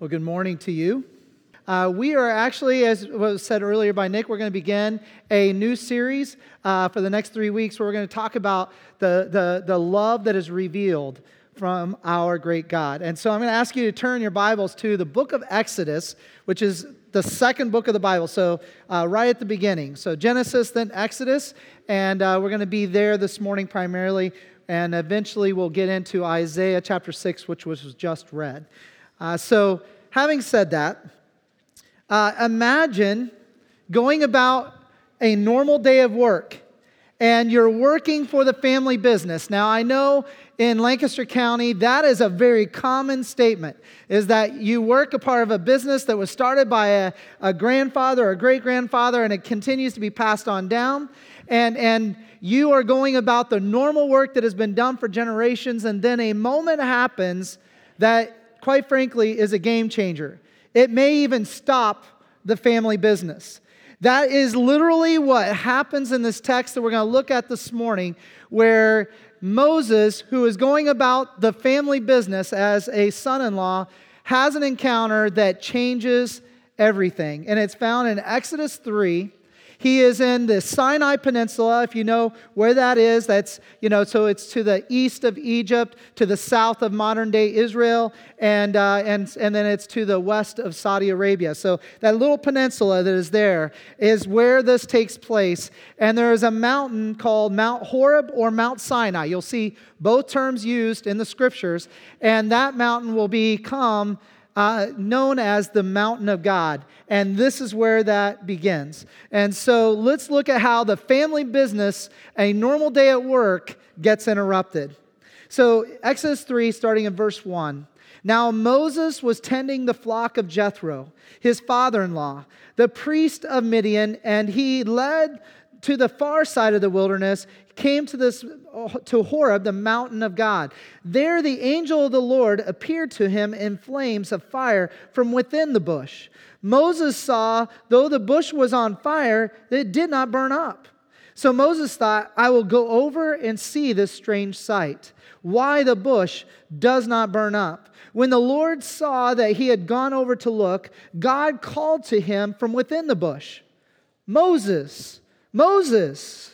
Well, good morning to you. Uh, we are actually, as was said earlier by Nick, we're going to begin a new series uh, for the next three weeks where we're going to talk about the, the, the love that is revealed from our great God. And so I'm going to ask you to turn your Bibles to the book of Exodus, which is the second book of the Bible. So, uh, right at the beginning. So, Genesis, then Exodus. And uh, we're going to be there this morning primarily. And eventually we'll get into Isaiah chapter 6, which was just read. Uh, so, having said that, uh, imagine going about a normal day of work and you're working for the family business. Now, I know in Lancaster County, that is a very common statement, is that you work a part of a business that was started by a, a grandfather or a great grandfather and it continues to be passed on down. And, and you are going about the normal work that has been done for generations, and then a moment happens that quite frankly, is a game changer. It may even stop the family business. That is literally what happens in this text that we're going to look at this morning, where Moses, who is going about the family business as a son in law, has an encounter that changes everything. And it's found in Exodus 3, he is in the Sinai Peninsula, if you know where that is. That's, you know, so it's to the east of Egypt, to the south of modern day Israel, and, uh, and, and then it's to the west of Saudi Arabia. So that little peninsula that is there is where this takes place. And there is a mountain called Mount Horeb or Mount Sinai. You'll see both terms used in the scriptures. And that mountain will become uh, known as the mountain of God. And this is where that begins. And so let's look at how the family business, a normal day at work, gets interrupted. So, Exodus 3, starting in verse 1. Now Moses was tending the flock of Jethro, his father in law, the priest of Midian, and he led to the far side of the wilderness, came to this to Horeb, the mountain of God. There the angel of the Lord appeared to him in flames of fire from within the bush. Moses saw, though the bush was on fire, that it did not burn up. So Moses thought, I will go over and see this strange sight, why the bush does not burn up. When the Lord saw that he had gone over to look, God called to him from within the bush, Moses. Moses.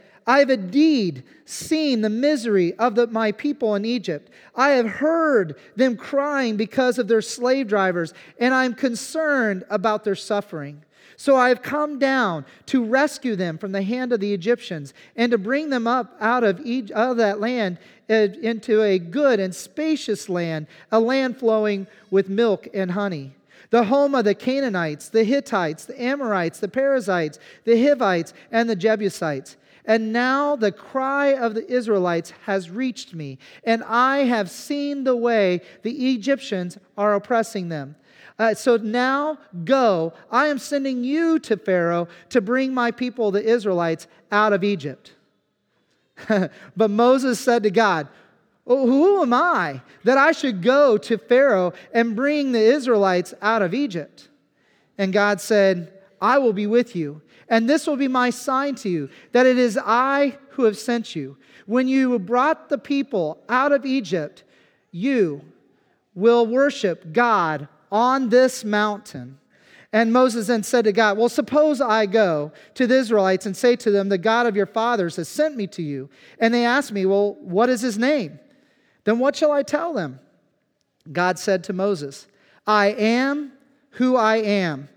I have indeed seen the misery of the, my people in Egypt. I have heard them crying because of their slave drivers, and I'm concerned about their suffering. So I have come down to rescue them from the hand of the Egyptians and to bring them up out of, Egypt, out of that land uh, into a good and spacious land, a land flowing with milk and honey the home of the Canaanites, the Hittites, the Amorites, the Perizzites, the Hivites, and the Jebusites. And now the cry of the Israelites has reached me, and I have seen the way the Egyptians are oppressing them. Uh, so now go. I am sending you to Pharaoh to bring my people, the Israelites, out of Egypt. but Moses said to God, well, Who am I that I should go to Pharaoh and bring the Israelites out of Egypt? And God said, I will be with you and this will be my sign to you that it is I who have sent you. When you brought the people out of Egypt, you will worship God on this mountain. And Moses then said to God, Well, suppose I go to the Israelites and say to them, The God of your fathers has sent me to you. And they ask me, Well, what is his name? Then what shall I tell them? God said to Moses, I am who I am.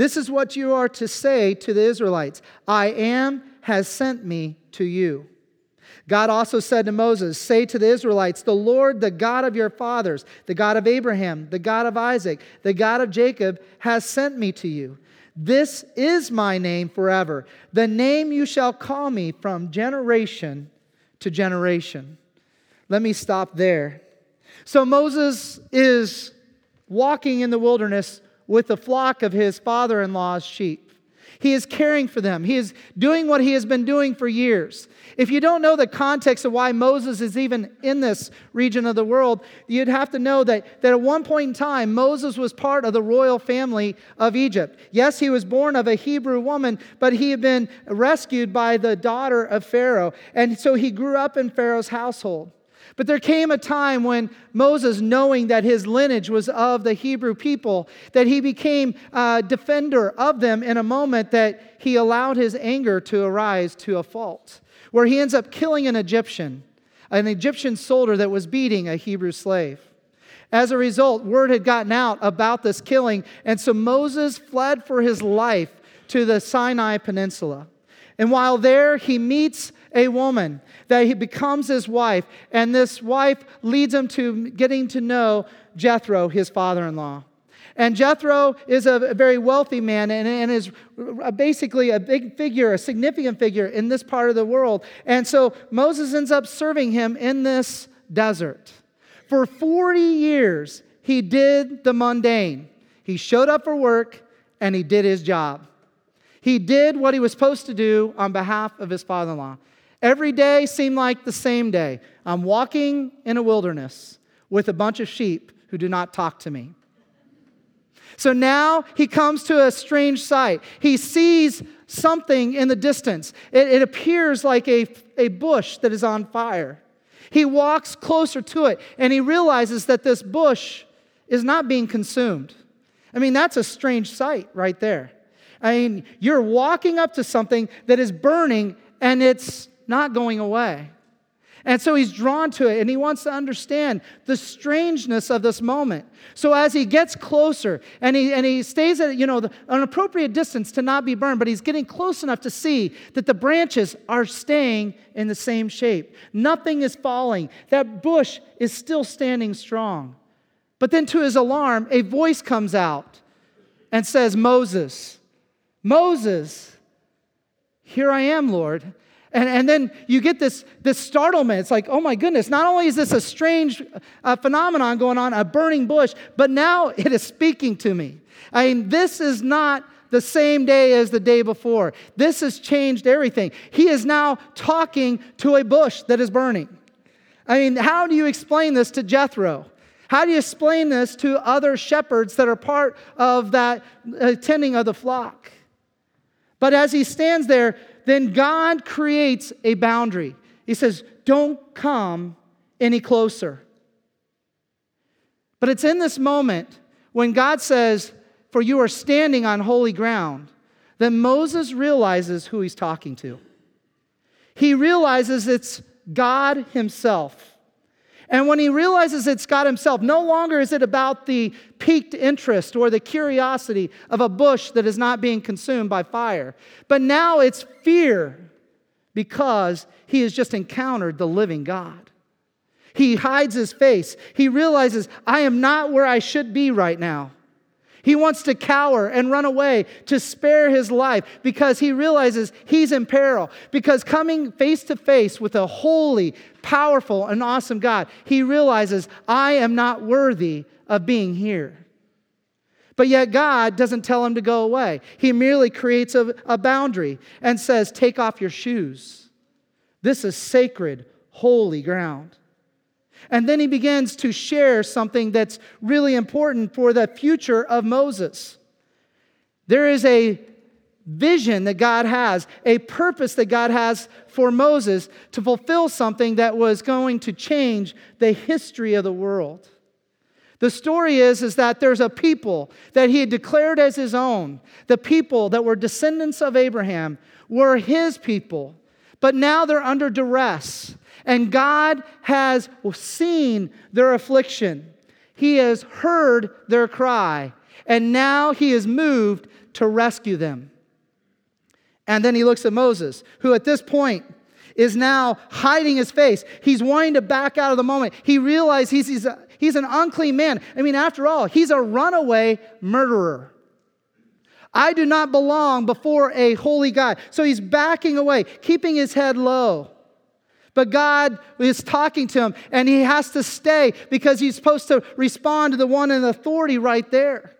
This is what you are to say to the Israelites I am has sent me to you. God also said to Moses, Say to the Israelites, The Lord, the God of your fathers, the God of Abraham, the God of Isaac, the God of Jacob, has sent me to you. This is my name forever, the name you shall call me from generation to generation. Let me stop there. So Moses is walking in the wilderness with the flock of his father in law's sheep. He is caring for them. He is doing what he has been doing for years. If you don't know the context of why Moses is even in this region of the world, you'd have to know that, that at one point in time, Moses was part of the royal family of Egypt. Yes, he was born of a Hebrew woman, but he had been rescued by the daughter of Pharaoh. And so he grew up in Pharaoh's household. But there came a time when Moses, knowing that his lineage was of the Hebrew people, that he became a defender of them in a moment that he allowed his anger to arise to a fault, where he ends up killing an Egyptian, an Egyptian soldier that was beating a Hebrew slave. As a result, word had gotten out about this killing, and so Moses fled for his life to the Sinai Peninsula. And while there, he meets a woman that he becomes his wife, and this wife leads him to getting to know Jethro, his father in law. And Jethro is a very wealthy man and, is basically a big figure, a significant figure in this part of the world. And so Moses ends up serving him in this desert. For 40 years, he did the mundane. He showed up for work and he did his job. He did what he was supposed to do on behalf of his father in law. Every day seemed like the same day. I'm walking in a wilderness with a bunch of sheep who do not talk to me. So now he comes to a strange sight. He sees something in the distance. It, it, appears like a, a bush that is on fire. He walks closer to it and he realizes that this bush is not being consumed. I mean, that's a strange sight right there. I mean, you're walking up to something that is burning and it's not going away. And so he's drawn to it and he wants to understand the strangeness of this moment. So as he gets closer and he, and he stays at you know, the, an appropriate distance to not be burned, but he's getting close enough to see that the branches are staying in the same shape. Nothing is falling. That bush is still standing strong. But then to his alarm, a voice comes out and says, Moses, Moses, here I am, Lord. And, and then you get this, this startlement. It's like, oh my goodness, not only is this a strange uh, phenomenon going on, a burning bush, but now it is speaking to me. I mean, this is not the same day as the day before. This has changed everything. He is now talking to a bush that is burning. I mean, how do you explain this to Jethro? How do you explain this to other shepherds that are part of that uh, tending of the flock? But as he stands there, then God creates a boundary. He says, Don't come any closer. But it's in this moment when God says, For you are standing on holy ground, that Moses realizes who he's talking to. He realizes it's God Himself. And when he realizes it's God himself, no longer is it about the piqued interest or the curiosity of a bush that is not being consumed by fire, but now it's fear because he has just encountered the living God. He hides his face. He realizes, I am not where I should be right now. He wants to cower and run away to spare his life because he realizes he's in peril. Because coming face to face with a holy, powerful, and awesome God, he realizes, I am not worthy of being here. But yet, God doesn't tell him to go away. He merely creates a, a boundary and says, Take off your shoes. This is sacred, holy ground. And then he begins to share something that's really important for the future of Moses. There is a vision that God has, a purpose that God has for Moses to fulfill something that was going to change the history of the world. The story is, is that there's a people that he had declared as his own. The people that were descendants of Abraham were his people, but now they're under duress. And God has seen their affliction. He has heard their cry. And now he is moved to rescue them. And then he looks at Moses, who at this point is now hiding his face. He's wanting to back out of the moment. He realizes he's, he's, a, he's an unclean man. I mean, after all, he's a runaway murderer. I do not belong before a holy God. So he's backing away, keeping his head low. But God is talking to him, and he has to stay because he's supposed to respond to the one in authority right there.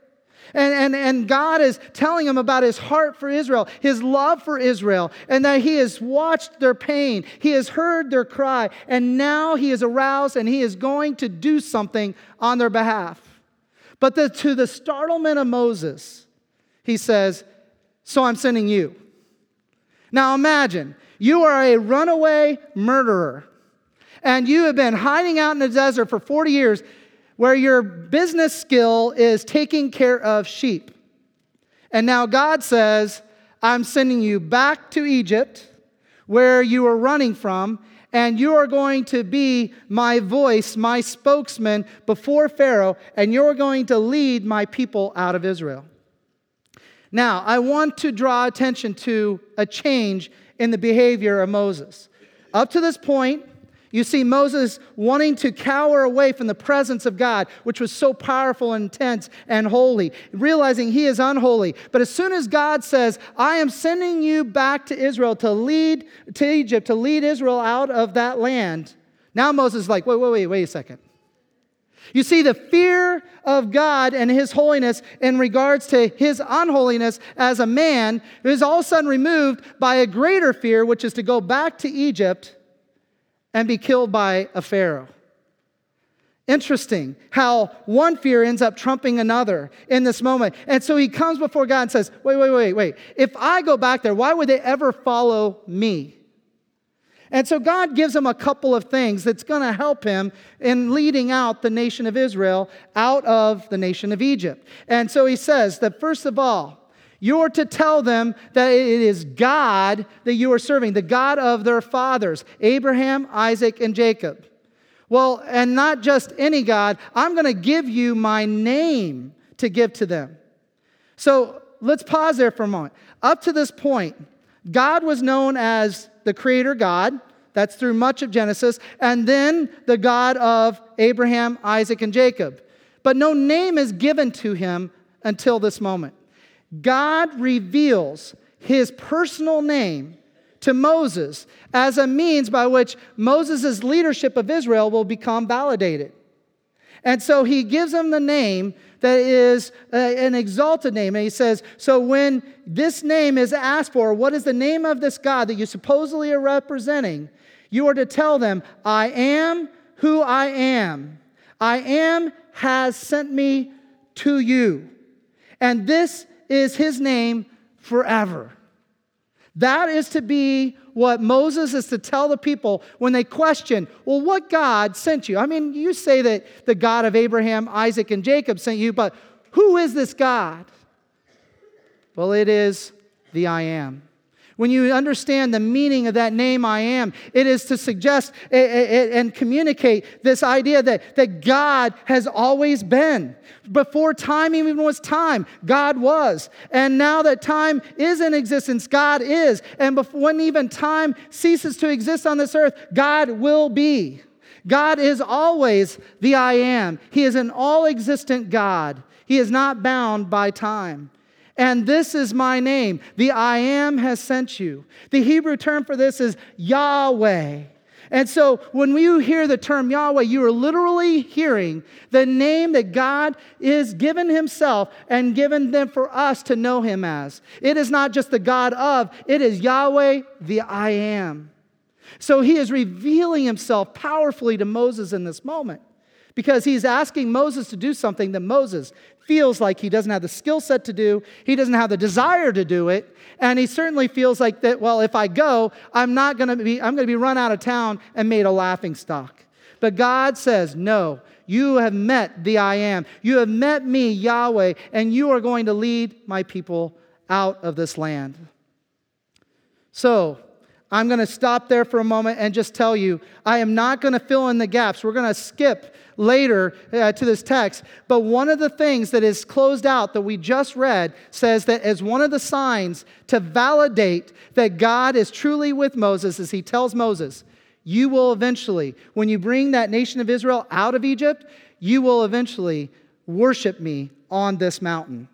And, and, and God is telling him about his heart for Israel, his love for Israel, and that he has watched their pain, he has heard their cry, and now he is aroused and he is going to do something on their behalf. But the, to the startlement of Moses, he says, So I'm sending you. Now imagine, you are a runaway murderer, and you have been hiding out in the desert for 40 years where your business skill is taking care of sheep. And now God says, I'm sending you back to Egypt, where you are running from, and you are going to be my voice, my spokesman before Pharaoh, and you're going to lead my people out of Israel. Now, I want to draw attention to a change in the behavior of Moses. Up to this point, you see Moses wanting to cower away from the presence of God, which was so powerful and intense and holy, realizing he is unholy. But as soon as God says, I am sending you back to Israel to lead to Egypt, to lead Israel out of that land, now Moses is like, wait, wait, wait, wait a second. You see, the fear of God and His holiness in regards to His unholiness as a man is all of a sudden removed by a greater fear, which is to go back to Egypt and be killed by a Pharaoh. Interesting how one fear ends up trumping another in this moment. And so he comes before God and says, Wait, wait, wait, wait. If I go back there, why would they ever follow me? And so God gives him a couple of things that's going to help him in leading out the nation of Israel out of the nation of Egypt. And so he says that first of all, you're to tell them that it is God that you are serving, the God of their fathers, Abraham, Isaac, and Jacob. Well, and not just any God, I'm going to give you my name to give to them. So let's pause there for a moment. Up to this point, God was known as the Creator God. That's through much of Genesis. And then the God of Abraham, Isaac, and Jacob. But no name is given to him until this moment. God reveals his personal name to Moses as a means by which Moses' leadership of Israel will become validated. And so he gives him the name that is an exalted name. And he says, So when this name is asked for, what is the name of this God that you supposedly are representing? You are to tell them, I am who I am. I am has sent me to you. And this is his name forever. That is to be what Moses is to tell the people when they question, well, what God sent you? I mean, you say that the God of Abraham, Isaac, and Jacob sent you, but who is this God? Well, it is the I am when you understand the meaning of that name I am, it is to suggest eh, eh, eh, and communicate this idea that, that God has always been. Before time even was time, God was. And now that time is in existence, God is. And before, when even time ceases to exist on this earth, God will be. God is always the I am. He is an all existent God. He is not bound by time and this is my name. The I am has sent you. The Hebrew term for this is Yahweh. And so when you hear the term Yahweh, you are literally hearing the name that God is given himself and given them for us to know him as. It is not just the God of, it is Yahweh, the I am. So he is revealing himself powerfully to Moses in this moment because he's asking Moses to do something that Moses feels like he doesn't have the skill set to do, he doesn't have the desire to do it, and he certainly feels like that, well, if I go, I'm not going to be, I'm going to be run out of town and made a laughing stock. But God says, no, you have met the I am. You have met me, Yahweh, and you are going to lead my people out of this land. So, I'm going to stop there for a moment and just tell you I am not going to fill in the gaps. We're going to skip later uh, to this text. But one of the things that is closed out that we just read says that as one of the signs to validate that God is truly with Moses, as he tells Moses, you will eventually, when you bring that nation of Israel out of Egypt, you will eventually worship me on this mountain.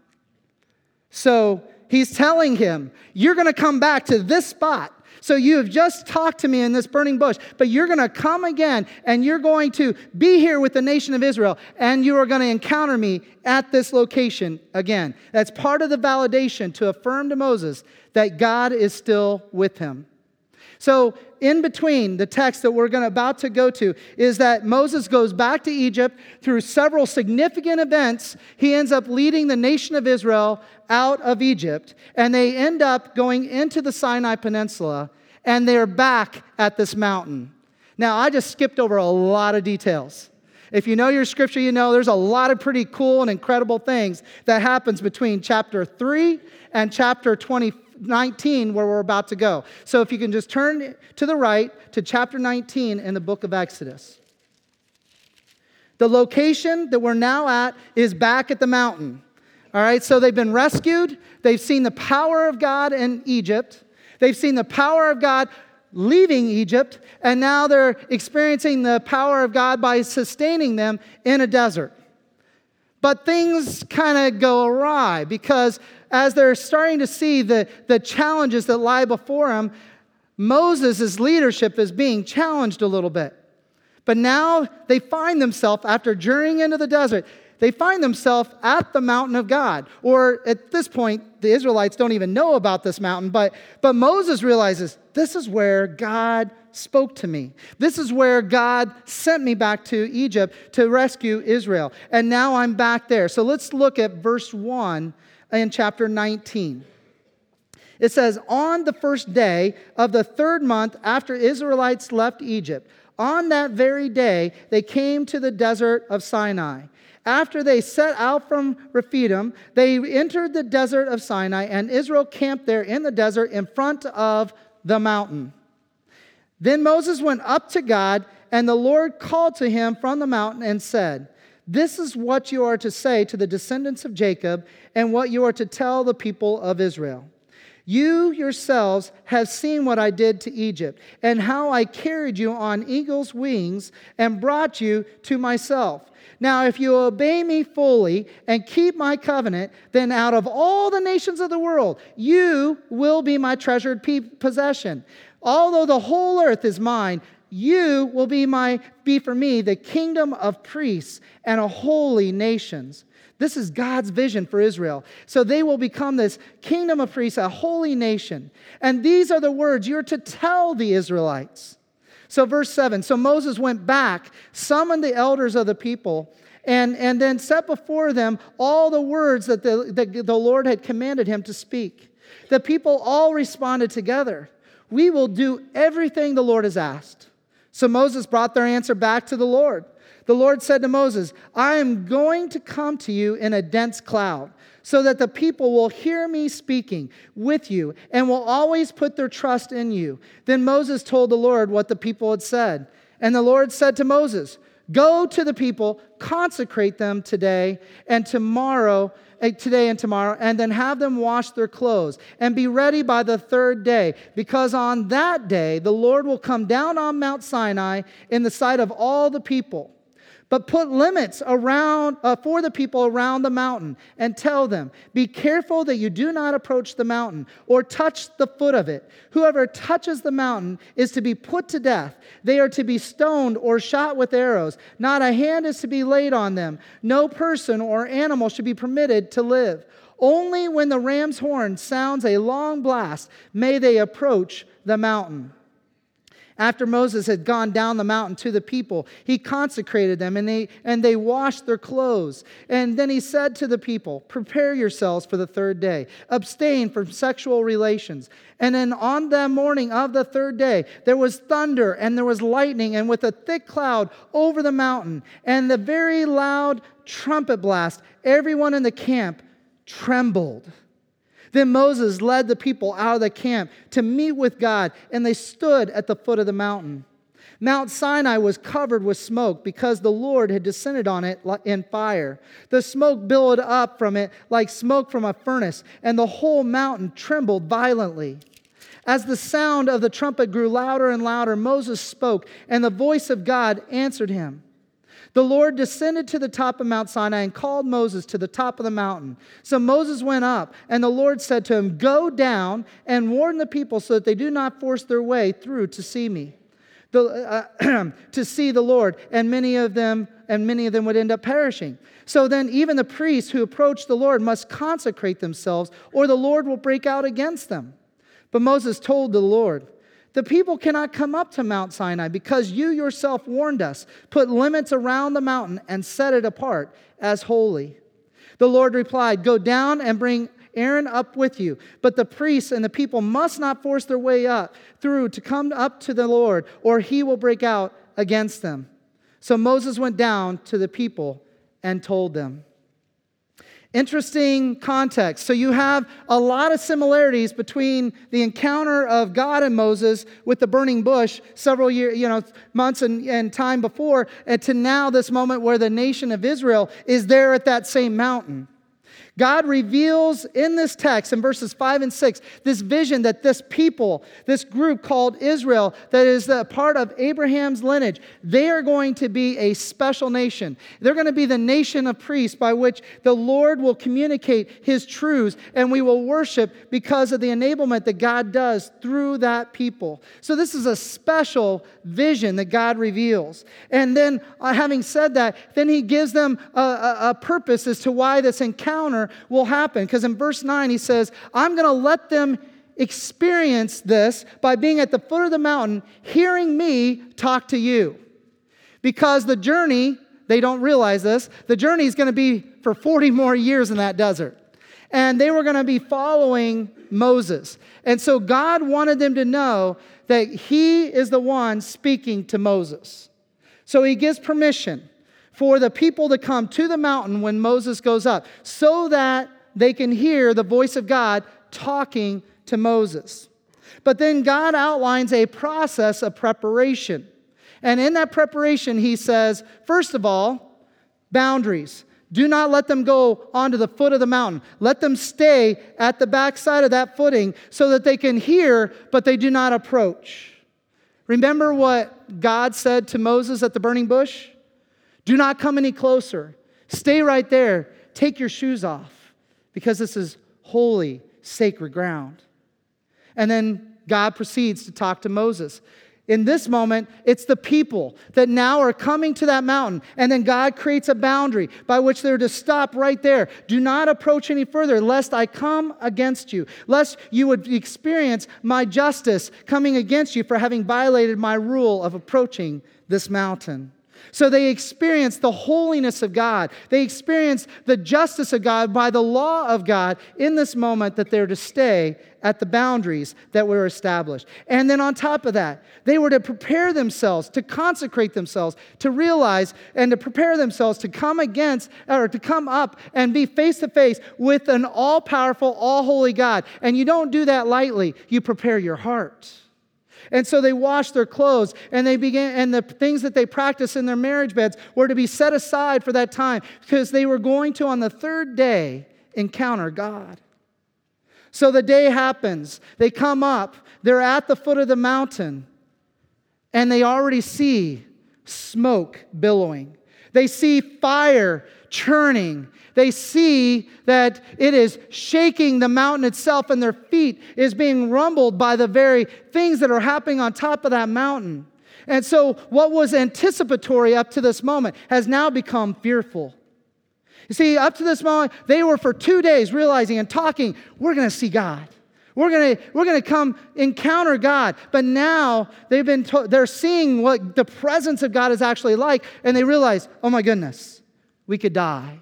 So he's telling him, You're going to come back to this spot So you have just talked to me in this burning bush, but you're going to come again and you're going to be here with the nation of Israel and you are going to encounter me at this location again. That's part of the validation to affirm to Moses that God is still with him. So, in between the text that we're going to about to go to is that Moses goes back to Egypt through several significant events. He ends up leading the nation of Israel out of Egypt, and they end up going into the Sinai Peninsula, and they're back at this mountain. Now, I just skipped over a lot of details. If you know your scripture, you know there's a lot of pretty cool and incredible things that happens between chapter 3 and chapter 24 19, where we're about to go. So if you can just turn to the right to chapter 19 in the book of Exodus. The location that we're now at is back at the mountain. All right, so they've been rescued. They've seen the power of God in Egypt. They've seen the power of God leaving Egypt, and now they're experiencing the power of God by sustaining them in a desert. But things kind of go awry because as they're starting to see the, the challenges that lie before them, Moses' leadership is being challenged a little bit. But now they find themselves, after journeying into the desert, they find themselves at the mountain of God. Or at this point, the Israelites don't even know about this mountain, but, but Moses realizes this is where God spoke to me. This is where God sent me back to Egypt to rescue Israel. And now I'm back there. So let's look at verse 1 in chapter 19. It says, On the first day of the third month after Israelites left Egypt, on that very day they came to the desert of Sinai. After they set out from Rephidim, they entered the desert of Sinai, and Israel camped there in the desert in front of the mountain. Then Moses went up to God, and the Lord called to him from the mountain and said, This is what you are to say to the descendants of Jacob, and what you are to tell the people of Israel. You yourselves have seen what I did to Egypt, and how I carried you on eagle's wings and brought you to myself. Now, if you obey me fully and keep my covenant, then out of all the nations of the world, you will be my treasured possession. Although the whole earth is mine, you will be my be for me the kingdom of priests and a holy nations. This is God's vision for Israel. So they will become this kingdom of priests, a holy nation. And these are the words you're to tell the Israelites. So, verse 7 So Moses went back, summoned the elders of the people, and, and then set before them all the words that the, that the Lord had commanded him to speak. The people all responded together We will do everything the Lord has asked. So Moses brought their answer back to the Lord. The Lord said to Moses, I am going to come to you in a dense cloud, so that the people will hear me speaking with you and will always put their trust in you. Then Moses told the Lord what the people had said. And the Lord said to Moses, Go to the people, consecrate them today and tomorrow, Eh, today and tomorrow, and then have them wash their clothes and be ready by the third day, because on that day the Lord will come down on Mount Sinai in the sight of all the people. But put limits around uh, for the people around the mountain and tell them, Be careful that you do not approach the mountain or touch the foot of it. Whoever touches the mountain is to be put to death. They are to be stoned or shot with arrows. Not a hand is to be laid on them. No person or animal should be permitted to live. Only when the ram's horn sounds a long blast may they approach the mountain. After Moses had gone down the mountain to the people, he consecrated them and they, and they washed their clothes. And then he said to the people, Prepare yourselves for the third day, abstain from sexual relations. And then on the morning of the third day, there was thunder and there was lightning, and with a thick cloud over the mountain, and the very loud trumpet blast, everyone in the camp trembled. Then Moses led the people out of the camp to meet with God, and they stood at the foot of the mountain. Mount Sinai was covered with smoke because the Lord had descended on it in fire. The smoke billowed up from it like smoke from a furnace, and the whole mountain trembled violently. As the sound of the trumpet grew louder and louder, Moses spoke, and the voice of God answered him. The Lord descended to the top of Mount Sinai and called Moses to the top of the mountain. So Moses went up, and the Lord said to him, Go down and warn the people so that they do not force their way through to see me. The, uh, to see the Lord, and many of them and many of them would end up perishing. So then, even the priests who approach the Lord must consecrate themselves, or the Lord will break out against them. But Moses told the Lord, the people cannot come up to Mount Sinai because you yourself warned us. Put limits around the mountain and set it apart as holy. The Lord replied, Go down and bring Aaron up with you. But the priests and the people must not force their way up through to come up to the Lord, or he will break out against them. So Moses went down to the people and told them. Interesting context. So you have a lot of similarities between the encounter of God and Moses with the burning bush several years, you know, months and, and time before, and to now this moment where the nation of Israel is there at that same mountain. God reveals in this text, in verses 5 and 6, this vision that this people, this group called Israel, that is a part of Abraham's lineage, they are going to be a special nation. They're going to be the nation of priests by which the Lord will communicate his truths and we will worship because of the enablement that God does through that people. So, this is a special vision that God reveals. And then, uh, having said that, then he gives them a, a, a purpose as to why this encounter will happen. Because in verse 9, he says, I'm going to let them experience this by being at the foot of the mountain, hearing me talk to you. Because the journey, they don't realize this, the journey is going to be for 40 more years in that desert. And they were going to be following Moses. And so God wanted them to know that he is the one speaking to Moses. So he gives permission for the people to come to the mountain when Moses goes up, so that they can hear the voice of God talking to Moses. But then God outlines a process of preparation. And in that preparation, he says, first of all, boundaries. Do not let them go onto the foot of the mountain. Let them stay at the backside of that footing so that they can hear, but they do not approach. Remember what God said to Moses at the burning bush? Do not come any closer. Stay right there. Take your shoes off because this is holy, sacred ground. And then God proceeds to talk to Moses. In this moment, it's the people that now are coming to that mountain. And then God creates a boundary by which they're to stop right there. Do not approach any further, lest I come against you, lest you would experience my justice coming against you for having violated my rule of approaching this mountain. So they experience the holiness of God. They experience the justice of God by the law of God in this moment that they're to stay at the boundaries that were established. And then on top of that, they were to prepare themselves, to consecrate themselves, to realize and to prepare themselves to come against or to come up and be face to face with an all powerful, all holy God. And you don't do that lightly, you prepare your heart. And so they washed their clothes and they began, and the things that they practiced in their marriage beds were to be set aside for that time because they were going to, on the third day, encounter God. So the day happens. They come up, they're at the foot of the mountain, and they already see smoke billowing. They see fire churning. They see that it is shaking the mountain itself, and their feet is being rumbled by the very things that are happening on top of that mountain. And so, what was anticipatory up to this moment has now become fearful. You see, up to this moment, they were for two days realizing and talking, we're going to see God. We're going to we're to come encounter God. But now they've been to- they're seeing what the presence of God is actually like and they realize, "Oh my goodness, we could die."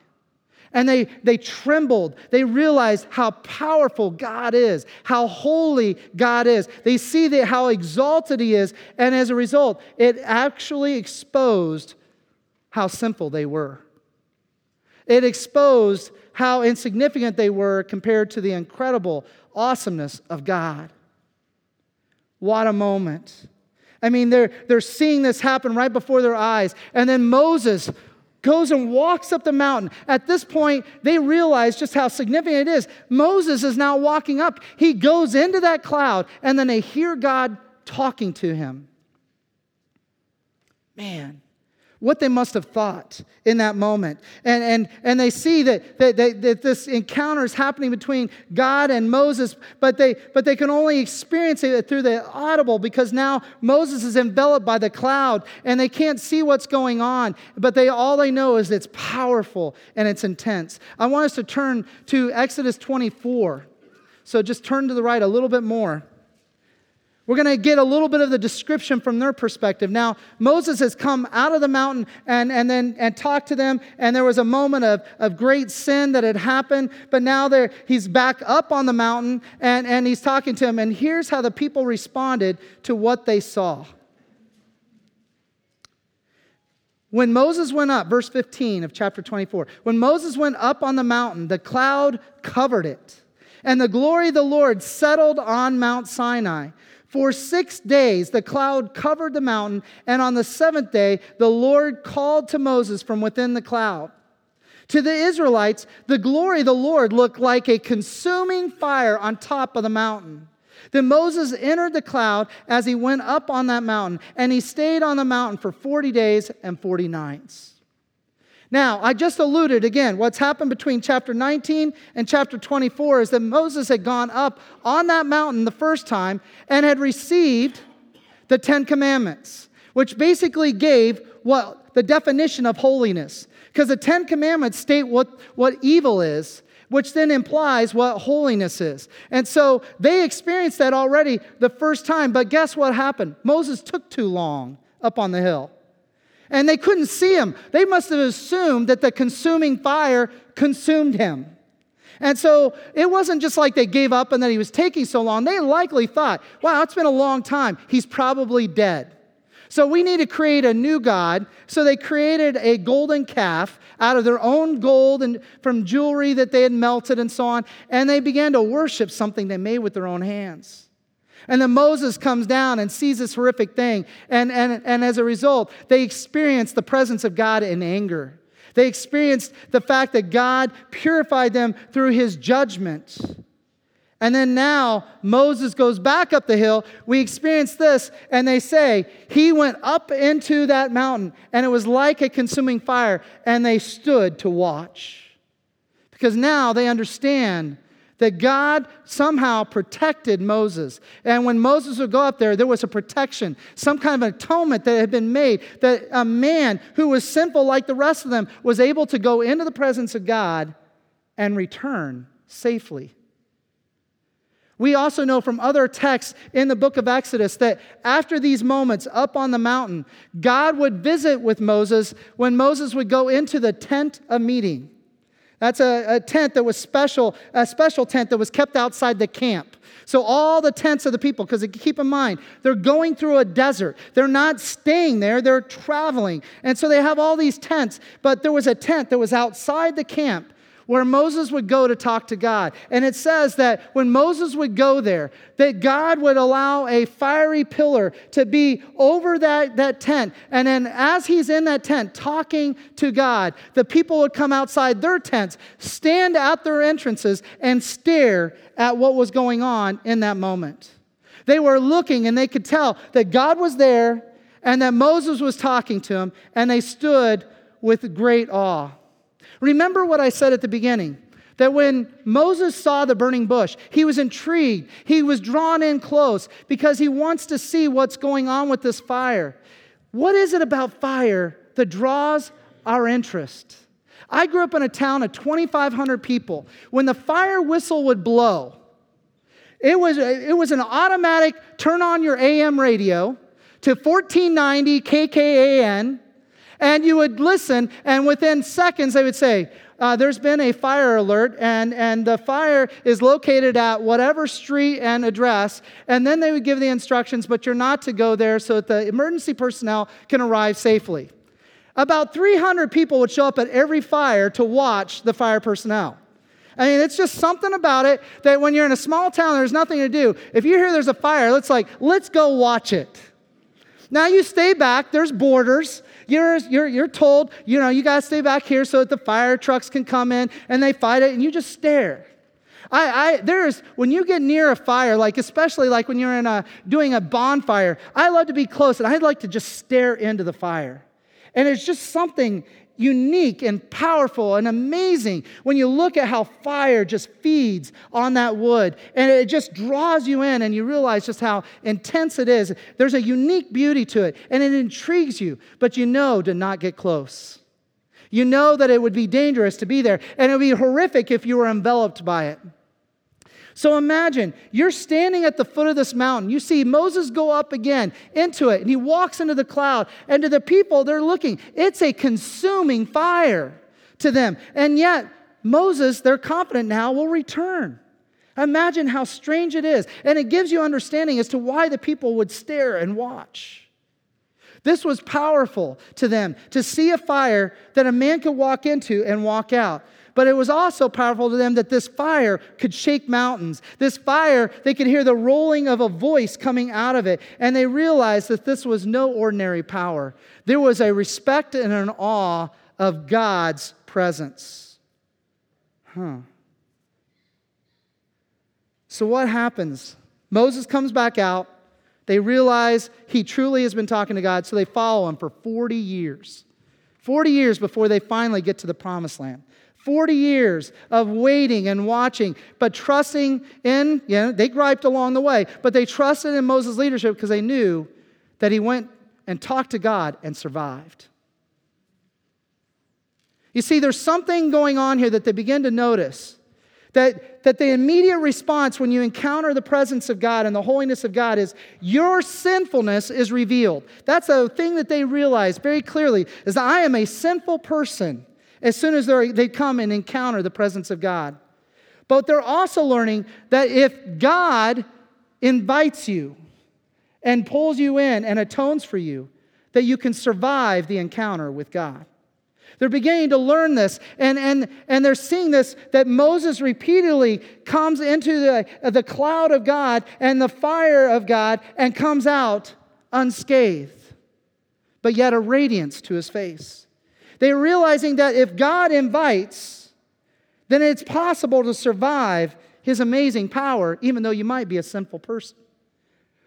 And they, they trembled. They realized how powerful God is, how holy God is. They see how exalted He is. And as a result, it actually exposed how simple they were. It exposed how insignificant they were compared to the incredible awesomeness of God. What a moment. I mean, they're, they're seeing this happen right before their eyes. And then Moses goes and walks up the mountain. At this point, they realize just how significant it is. Moses is now walking up. He goes into that cloud, and then they hear God talking to him. Man, what they must have thought in that moment. And, and, and they see that, that, that, that this encounter is happening between God and Moses, but they, but they can only experience it through the audible because now Moses is enveloped by the cloud and they can't see what's going on. But they, all they know is it's powerful and it's intense. I want us to turn to Exodus 24. So just turn to the right a little bit more. We're going to get a little bit of the description from their perspective. Now, Moses has come out of the mountain and, and then and talked to them, and there was a moment of, of great sin that had happened, but now he's back up on the mountain and, and he's talking to them. And here's how the people responded to what they saw. When Moses went up, verse 15 of chapter 24, when Moses went up on the mountain, the cloud covered it, and the glory of the Lord settled on Mount Sinai. For six days the cloud covered the mountain, and on the seventh day the Lord called to Moses from within the cloud. To the Israelites, the glory of the Lord looked like a consuming fire on top of the mountain. Then Moses entered the cloud as he went up on that mountain, and he stayed on the mountain for 40 days and 40 nights. Now, I just alluded again, what's happened between chapter 19 and chapter 24 is that Moses had gone up on that mountain the first time and had received the Ten Commandments, which basically gave what the definition of holiness. Because the Ten Commandments state what, what evil is, which then implies what holiness is. And so they experienced that already the first time, but guess what happened? Moses took too long up on the hill and they couldn't see him. They must have assumed that the consuming fire consumed him. And so it wasn't just like they gave up and that he was taking so long. They likely thought, wow, it's been a long time. He's probably dead. So we need to create a new God. So they created a golden calf out of their own gold and from jewelry that they had melted and so on. And they began to worship something they made with their own hands. And then Moses comes down and sees this horrific thing. And, and, and as a result, they experience the presence of God in anger. They experienced the fact that God purified them through his judgment. And then now Moses goes back up the hill. We experience this, and they say, He went up into that mountain, and it was like a consuming fire, and they stood to watch. Because now they understand that God somehow protected Moses. And when Moses would go up there, there was a protection, some kind of atonement that had been made, that a man who was sinful like the rest of them was able to go into the presence of God and return safely. We also know from other texts in the book of Exodus that after these moments up on the mountain, God would visit with Moses when Moses would go into the tent of meeting. That's a, a, tent that was special, a special tent that was kept outside the camp. So all the tents of the people, because keep in mind, they're going through a desert. They're not staying there, they're traveling. And so they have all these tents, but there was a tent that was outside the camp where Moses would go to talk to God. And it says that when Moses would go there, that God would allow a fiery pillar to be over that, that tent. And then as he's in that tent talking to God, the people would come outside their tents, stand at their entrances, and stare at what was going on in that moment. They were looking and they could tell that God was there and that Moses was talking to him, and they stood with great awe. Remember what I said at the beginning that when Moses saw the burning bush, he was intrigued. He was drawn in close because he wants to see what's going on with this fire. What is it about fire that draws our interest? I grew up in a town of 2,500 people. When the fire whistle would blow, it was, it was an automatic turn on your AM radio to 1490 KKAN and you would listen, and within seconds, they would say, uh, There's been a fire alert, and, and the fire is located at whatever street and address. And then they would give the instructions, but you're not to go there so that the emergency personnel can arrive safely. About 300 people would show up at every fire to watch the fire personnel. I mean, it's just something about it that when you're in a small town, there's nothing to do. If you hear there's a fire, it's like, let's go watch it. Now you stay back, there's borders. You're, you're, you're told, you know, you got to stay back here so that the fire trucks can come in and they fight it, and you just stare. I, I, there's when you get near a fire, like especially like when you're in a doing a bonfire, I love to be close and I'd like to just stare into the fire. And it's just something unique and powerful and amazing when you look at how fire just feeds on that wood and it just draws you in and you realize just how intense it is. There's a unique beauty to it and it intrigues you, but you know to not get close. You know that it would be dangerous to be there and it would be horrific if you were enveloped by it. So imagine you're standing at the foot of this mountain. You see Moses go up again into it, and he walks into the cloud. And to the people, they're looking. It's a consuming fire to them. And yet, Moses, they're confident now, will return. Imagine how strange it is. And it gives you understanding as to why the people would stare and watch. This was powerful to them to see a fire that a man could walk into and walk out. But it was also powerful to them that this fire could shake mountains. This fire, they could hear the rolling of a voice coming out of it. And they realized that this was no ordinary power. There was a respect and an awe of God's presence. Huh. So, what happens? Moses comes back out. They realize he truly has been talking to God, so they follow him for 40 years. 40 years before they finally get to the promised land. 40 years of waiting and watching, but trusting in, you know, they griped along the way, but they trusted in Moses' leadership because they knew that he went and talked to God and survived. You see, there's something going on here that they begin to notice. That, that the immediate response when you encounter the presence of God and the holiness of God is your sinfulness is revealed. That's a thing that they realize very clearly is I am a sinful person as soon as they come and encounter the presence of God. But they're also learning that if God invites you and pulls you in and atones for you, that you can survive the encounter with God. They're beginning to learn this, and, and, and they're seeing this that Moses repeatedly comes into the, uh, the cloud of God and the fire of God and comes out unscathed, but yet a radiance to his face. They're realizing that if God invites, then it's possible to survive his amazing power, even though you might be a sinful person.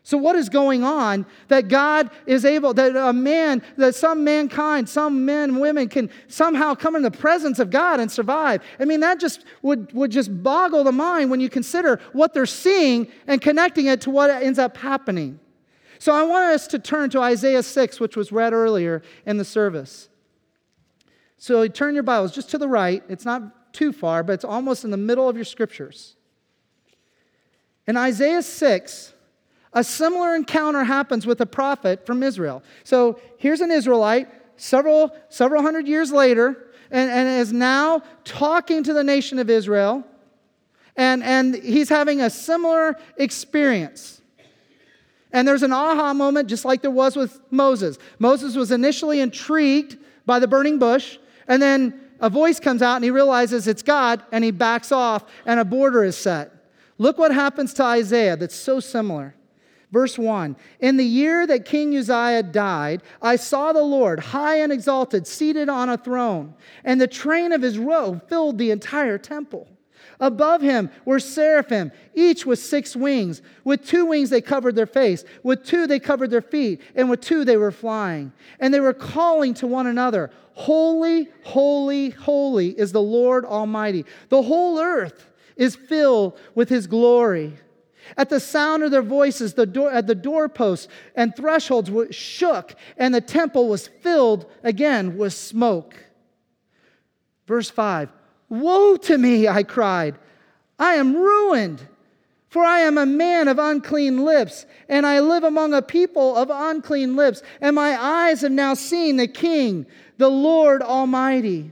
So, what is going on that God is able, that a man, that some mankind, some men women can somehow come in the presence of God and survive? I mean, that just would, would just boggle the mind when you consider what they're seeing and connecting it to what ends up happening. So, I want us to turn to Isaiah 6, which was read earlier in the service. So turn your Bibles just to the right. It's not too far, but it's almost in the middle of your scriptures. In Isaiah 6, a similar encounter happens with a prophet from Israel. So here's an Israelite several, several hundred years later, and, and is now talking to the nation of Israel, and, and he's having a similar experience. And there's an aha moment, just like there was with Moses. Moses was initially intrigued by the burning bush, and then a voice comes out and he realizes it's God and he backs off and a border is set. Look what happens to Isaiah that's so similar. Verse 1 In the year that King Uzziah died, I saw the Lord high and exalted, seated on a throne, and the train of his robe filled the entire temple. Above him were seraphim, each with six wings. With two wings they covered their face, with two they covered their feet, and with two they were flying. And they were calling to one another, Holy, holy, holy is the Lord Almighty. The whole earth is filled with his glory. At the sound of their voices, the door, at the doorposts and thresholds were shook, and the temple was filled again with smoke. Verse 5 Woe to me, I cried. I am ruined, for I am a man of unclean lips, and I live among a people of unclean lips, and my eyes have now seen the King, the Lord Almighty.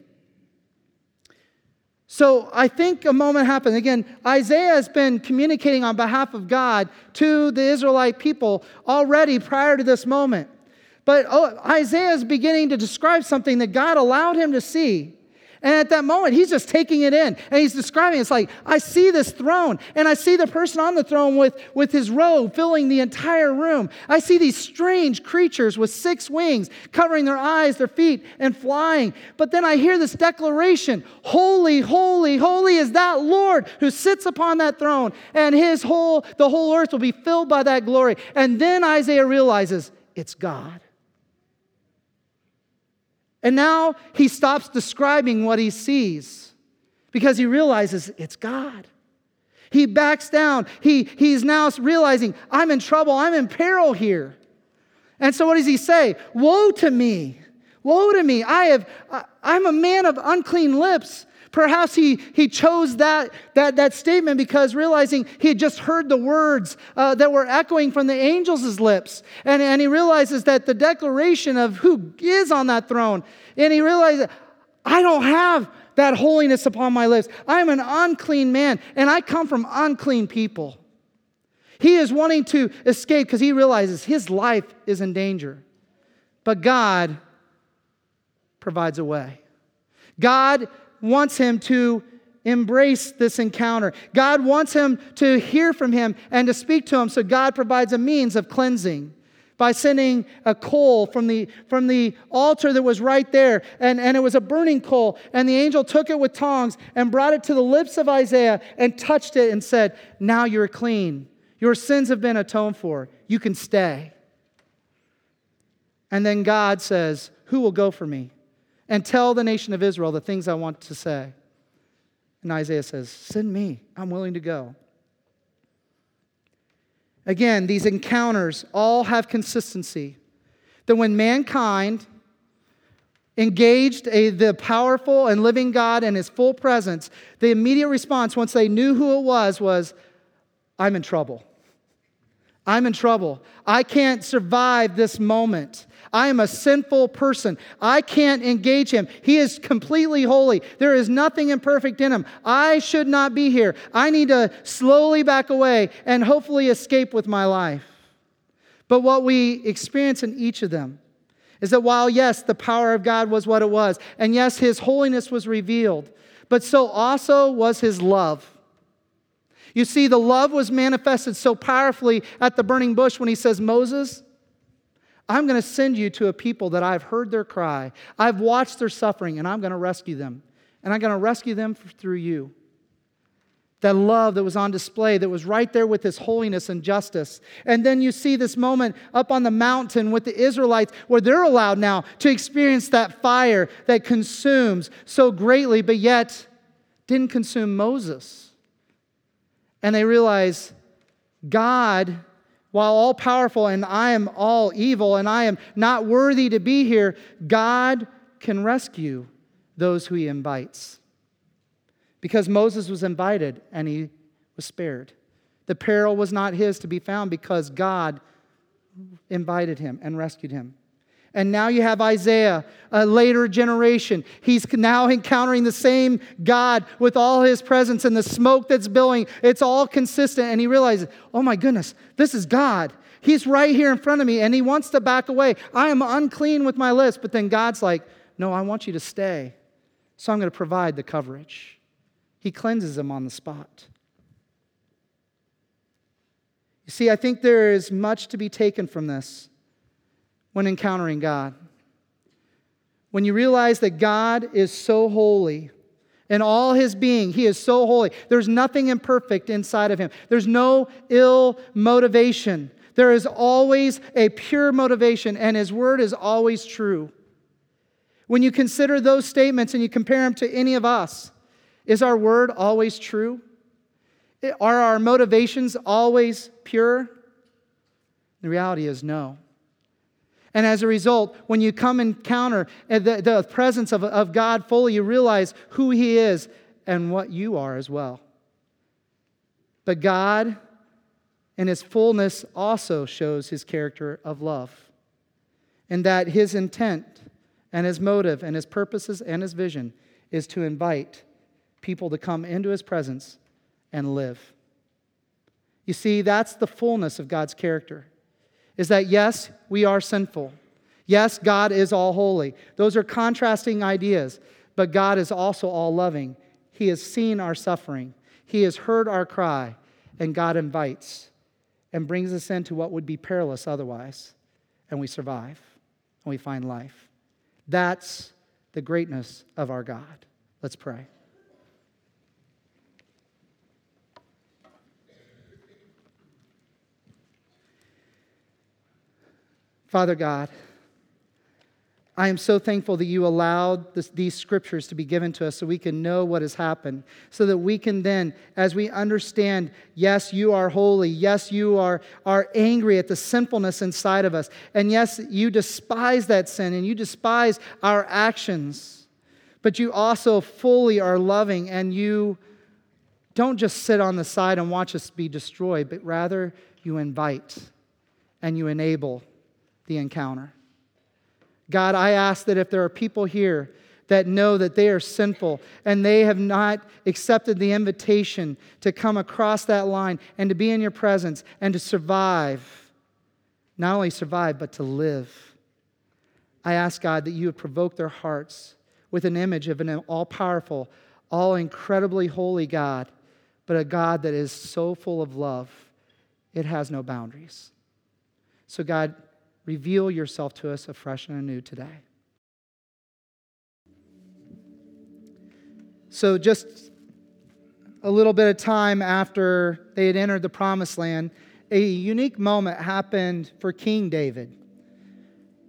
So I think a moment happened. Again, Isaiah has been communicating on behalf of God to the Israelite people already prior to this moment. But oh, Isaiah is beginning to describe something that God allowed him to see. And at that moment, he's just taking it in and he's describing it's like, I see this throne and I see the person on the throne with, with his robe filling the entire room. I see these strange creatures with six wings covering their eyes, their feet, and flying. But then I hear this declaration Holy, holy, holy is that Lord who sits upon that throne, and his whole, the whole earth will be filled by that glory. And then Isaiah realizes it's God. And now he stops describing what he sees because he realizes it's God. He backs down. He, he's now realizing, I'm in trouble. I'm in peril here. And so what does he say? Woe to me. Woe to me. I have, I'm a man of unclean lips. Perhaps he, he chose that, that, that statement because realizing he had just heard the words uh, that were echoing from the angels' lips. And, and he realizes that the declaration of who is on that throne, and he realizes, I don't have that holiness upon my lips. I'm an unclean man, and I come from unclean people. He is wanting to escape because he realizes his life is in danger. But God provides a way. God wants him to embrace this encounter. God wants him to hear from him and to speak to him. So God provides a means of cleansing by sending a coal from the, from the altar that was right there. And, and it was a burning coal. And the angel took it with tongs and brought it to the lips of Isaiah and touched it and said, Now you're clean. Your sins have been atoned for. You can stay. And then God says, Who will go for me? And tell the nation of Israel the things I want to say. And Isaiah says, Send me. I'm willing to go. Again, these encounters all have consistency. That when mankind engaged a, the powerful and living God in his full presence, the immediate response, once they knew who it was, was, I'm in trouble. I'm in trouble. I can't survive this moment. I am a sinful person. I can't engage him. He is completely holy. There is nothing imperfect in him. I should not be here. I need to slowly back away and hopefully escape with my life. But what we experience in each of them is that while, yes, the power of God was what it was, and yes, his holiness was revealed, but so also was his love. You see, the love was manifested so powerfully at the burning bush when he says, Moses, I'm going to send you to a people that I've heard their cry, I've watched their suffering, and I'm going to rescue them. And I'm going to rescue them through you. That love that was on display, that was right there with His holiness and justice. And then you see this moment up on the mountain with the Israelites where they're allowed now to experience that fire that consumes so greatly, but yet didn't consume Moses. And they realize God while all powerful and I am all evil and I am not worthy to be here, God can rescue those who he invites. Because Moses was invited and he was spared. The peril was not his to be found because God invited him and rescued him. And now you have Isaiah, a later generation. He's now encountering the same God with all his presence and the smoke that's billowing. It's all consistent. And he realizes, oh my goodness, this is God. He's right here in front of me and he wants to back away. I am unclean with my lips. But then God's like, no, I want you to stay. So I'm going to provide the coverage. He cleanses him on the spot. You see, I think there is much to be taken from this when encountering God. When you realize that God is so holy in all his being, he is so holy. There's nothing imperfect inside of him, there's no ill motivation. There is always a pure motivation, and his word is always true. When you consider those statements and you compare them to any of us, is our word always true? Are our motivations always pure? The reality is no. And as a result, when you come encounter uh, the, the presence of, of God fully, you realize who He is and what you are as well. But God, in His fullness, also shows His character of love, and that His intent and His motive and His purposes and His vision is to invite people to come into His presence and live. You see, that's the fullness of God's character is that yes, we are sinful. Yes, God is all holy. Those are contrasting ideas. But God is also all loving. He has seen our suffering, He has heard our cry, and God invites and brings us into what would be perilous otherwise. And we survive and we find life. That's the greatness of our God. Let's pray. Father God, I am so thankful that you allowed this, these scriptures to be given to us so we can know what has happened, so that we can then, as we understand, yes, you are holy, yes, you are, are angry at the sinfulness inside of us, and yes, you despise that sin and you despise our actions, but you also fully are loving and you don't just sit on the side and watch us be destroyed, but rather you invite and you enable the encounter. God, I ask that if there are people here that know that they are sinful and they have not accepted the invitation to come across that line and to be in your presence and to survive, not only survive, but to live. I ask God that you would provoke their hearts with an image of an all powerful, all incredibly holy God, but a God that is so full of love, it has no boundaries. So, God, Reveal yourself to us afresh and anew today. So, just a little bit of time after they had entered the promised land, a unique moment happened for King David.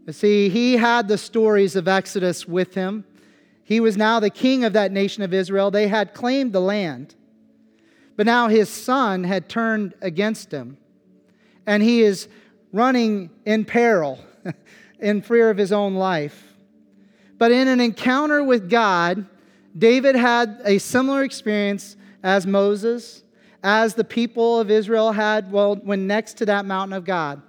You see, he had the stories of Exodus with him. He was now the king of that nation of Israel. They had claimed the land. But now his son had turned against him. And he is running in peril, in fear of his own life. But in an encounter with God, David had a similar experience as Moses, as the people of Israel had well, when next to that mountain of God.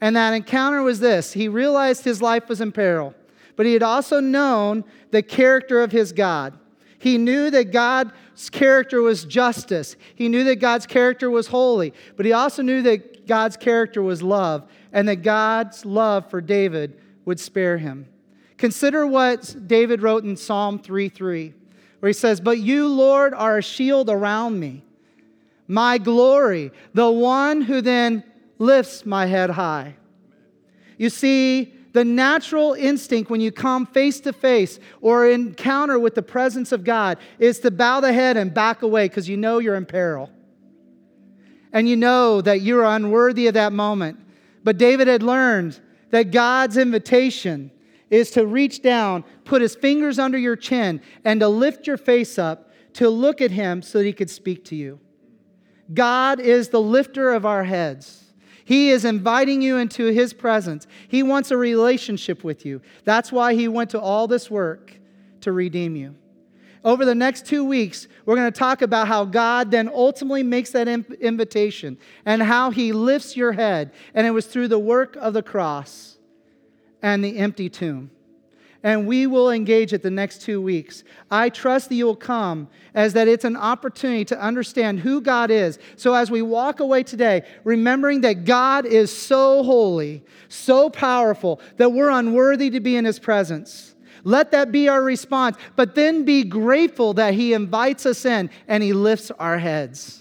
And that encounter was this he realized his life was in peril, but he had also known the character of his God. He knew that God's character was justice. He knew that God's character was holy, but he also knew that God's character was love and that God's love for David would spare him. Consider what David wrote in Psalm 3:3, where he says, "But you, Lord, are a shield around me, my glory, the one who then lifts my head high." You see, the natural instinct when you come face to face or encounter with the presence of God is to bow the head and back away because you know you're in peril. And you know that you're unworthy of that moment. But David had learned that God's invitation is to reach down, put his fingers under your chin, and to lift your face up to look at him so that he could speak to you. God is the lifter of our heads. He is inviting you into His presence. He wants a relationship with you. That's why He went to all this work to redeem you. Over the next two weeks, we're going to talk about how God then ultimately makes that invitation and how He lifts your head. And it was through the work of the cross and the empty tomb and we will engage it the next two weeks. I trust that you will come as that it's an opportunity to understand who God is. So as we walk away today, remembering that God is so holy, so powerful, that we're unworthy to be in his presence. Let that be our response, but then be grateful that he invites us in and he lifts our heads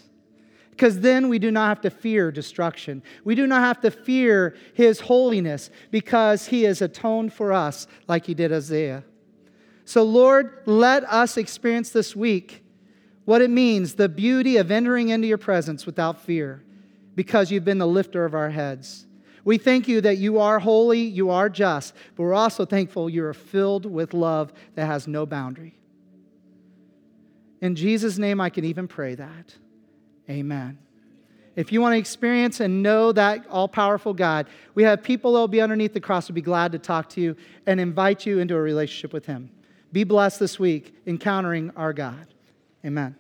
because then we do not have to fear destruction. We do not have to fear his holiness because he has atoned for us like he did Isaiah. So, Lord, let us experience this week what it means the beauty of entering into your presence without fear because you've been the lifter of our heads. We thank you that you are holy, you are just, but we're also thankful you are filled with love that has no boundary. In Jesus' name, I can even pray that. Amen. If you want to experience and know that all powerful God, we have people that will be underneath the cross will be glad to talk to you and invite you into a relationship with Him. Be blessed this week encountering our God. Amen.